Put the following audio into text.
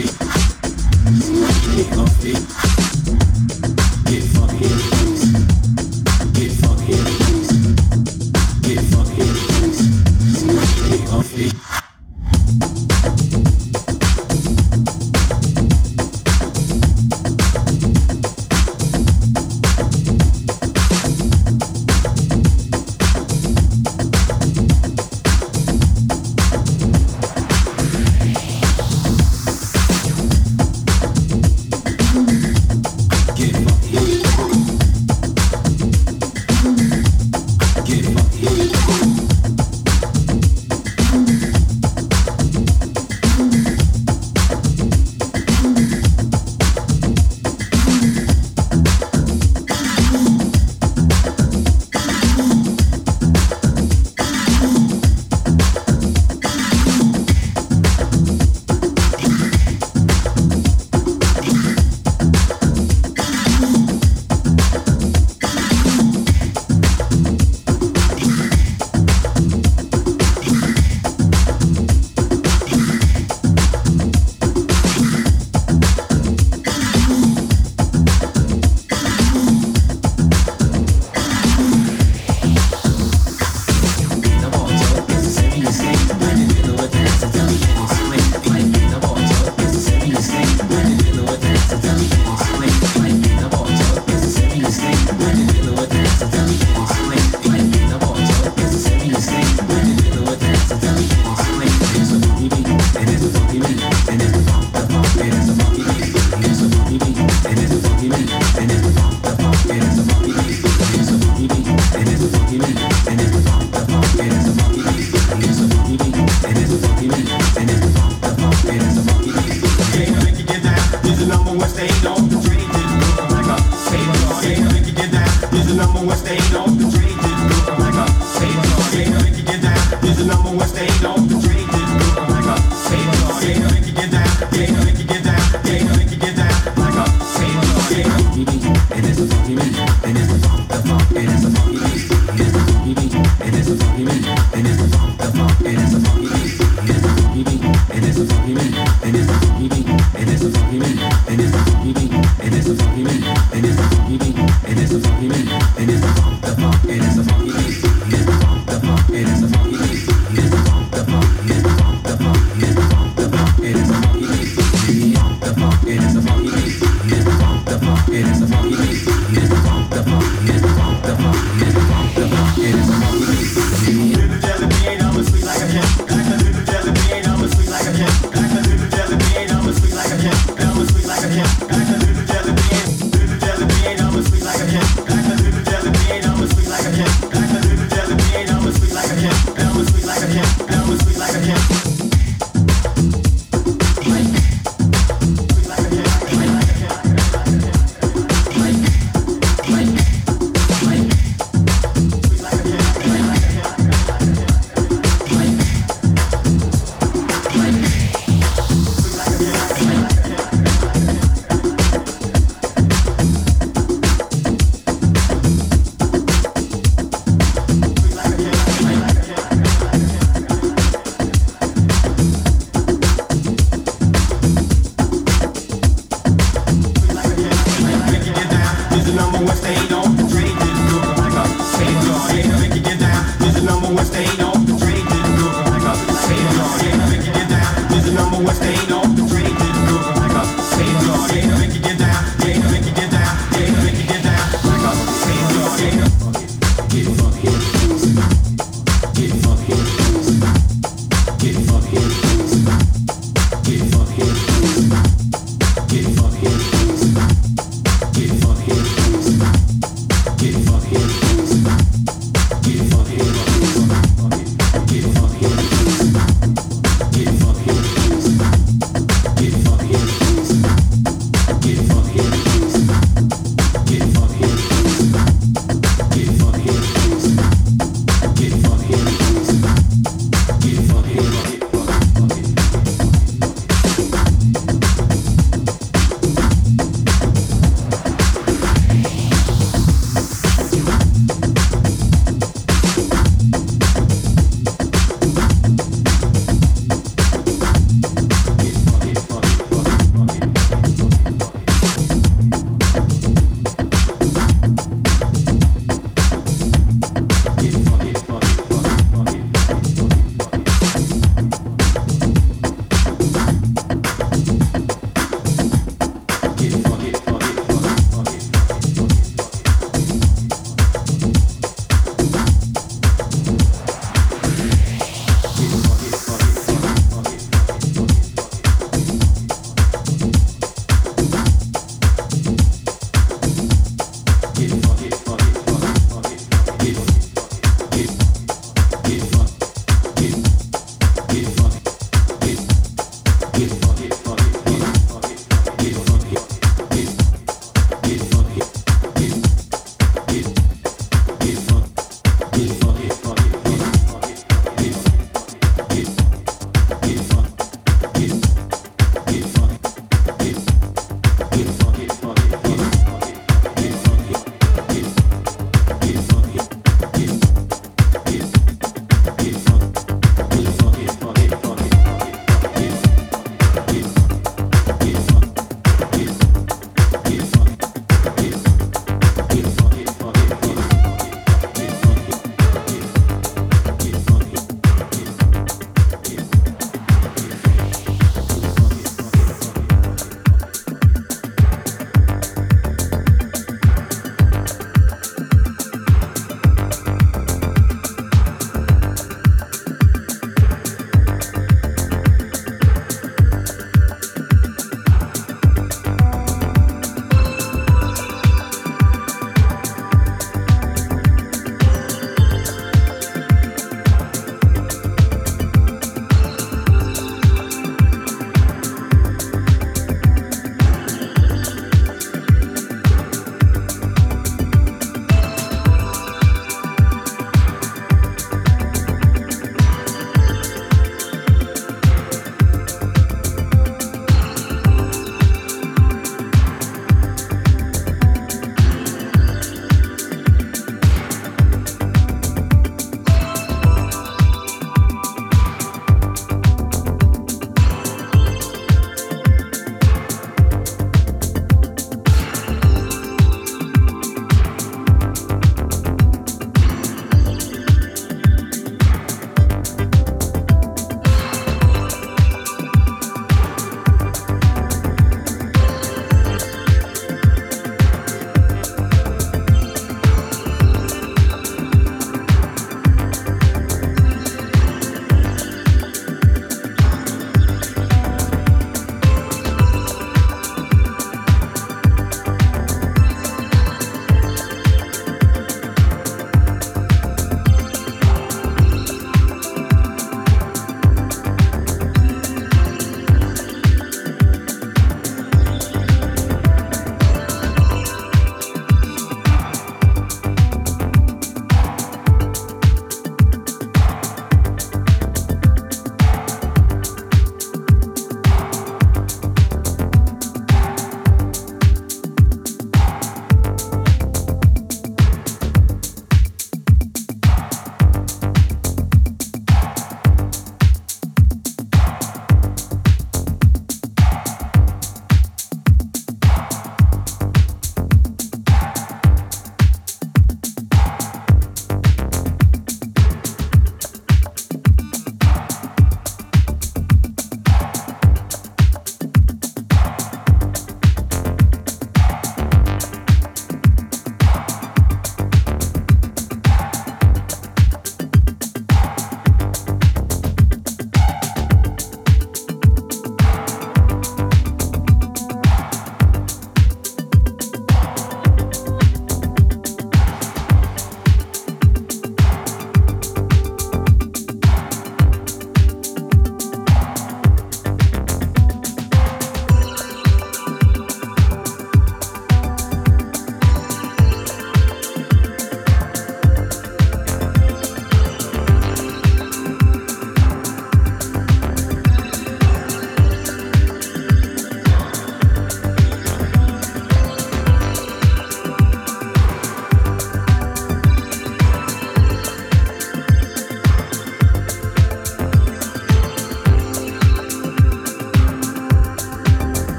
「coffee, coffee.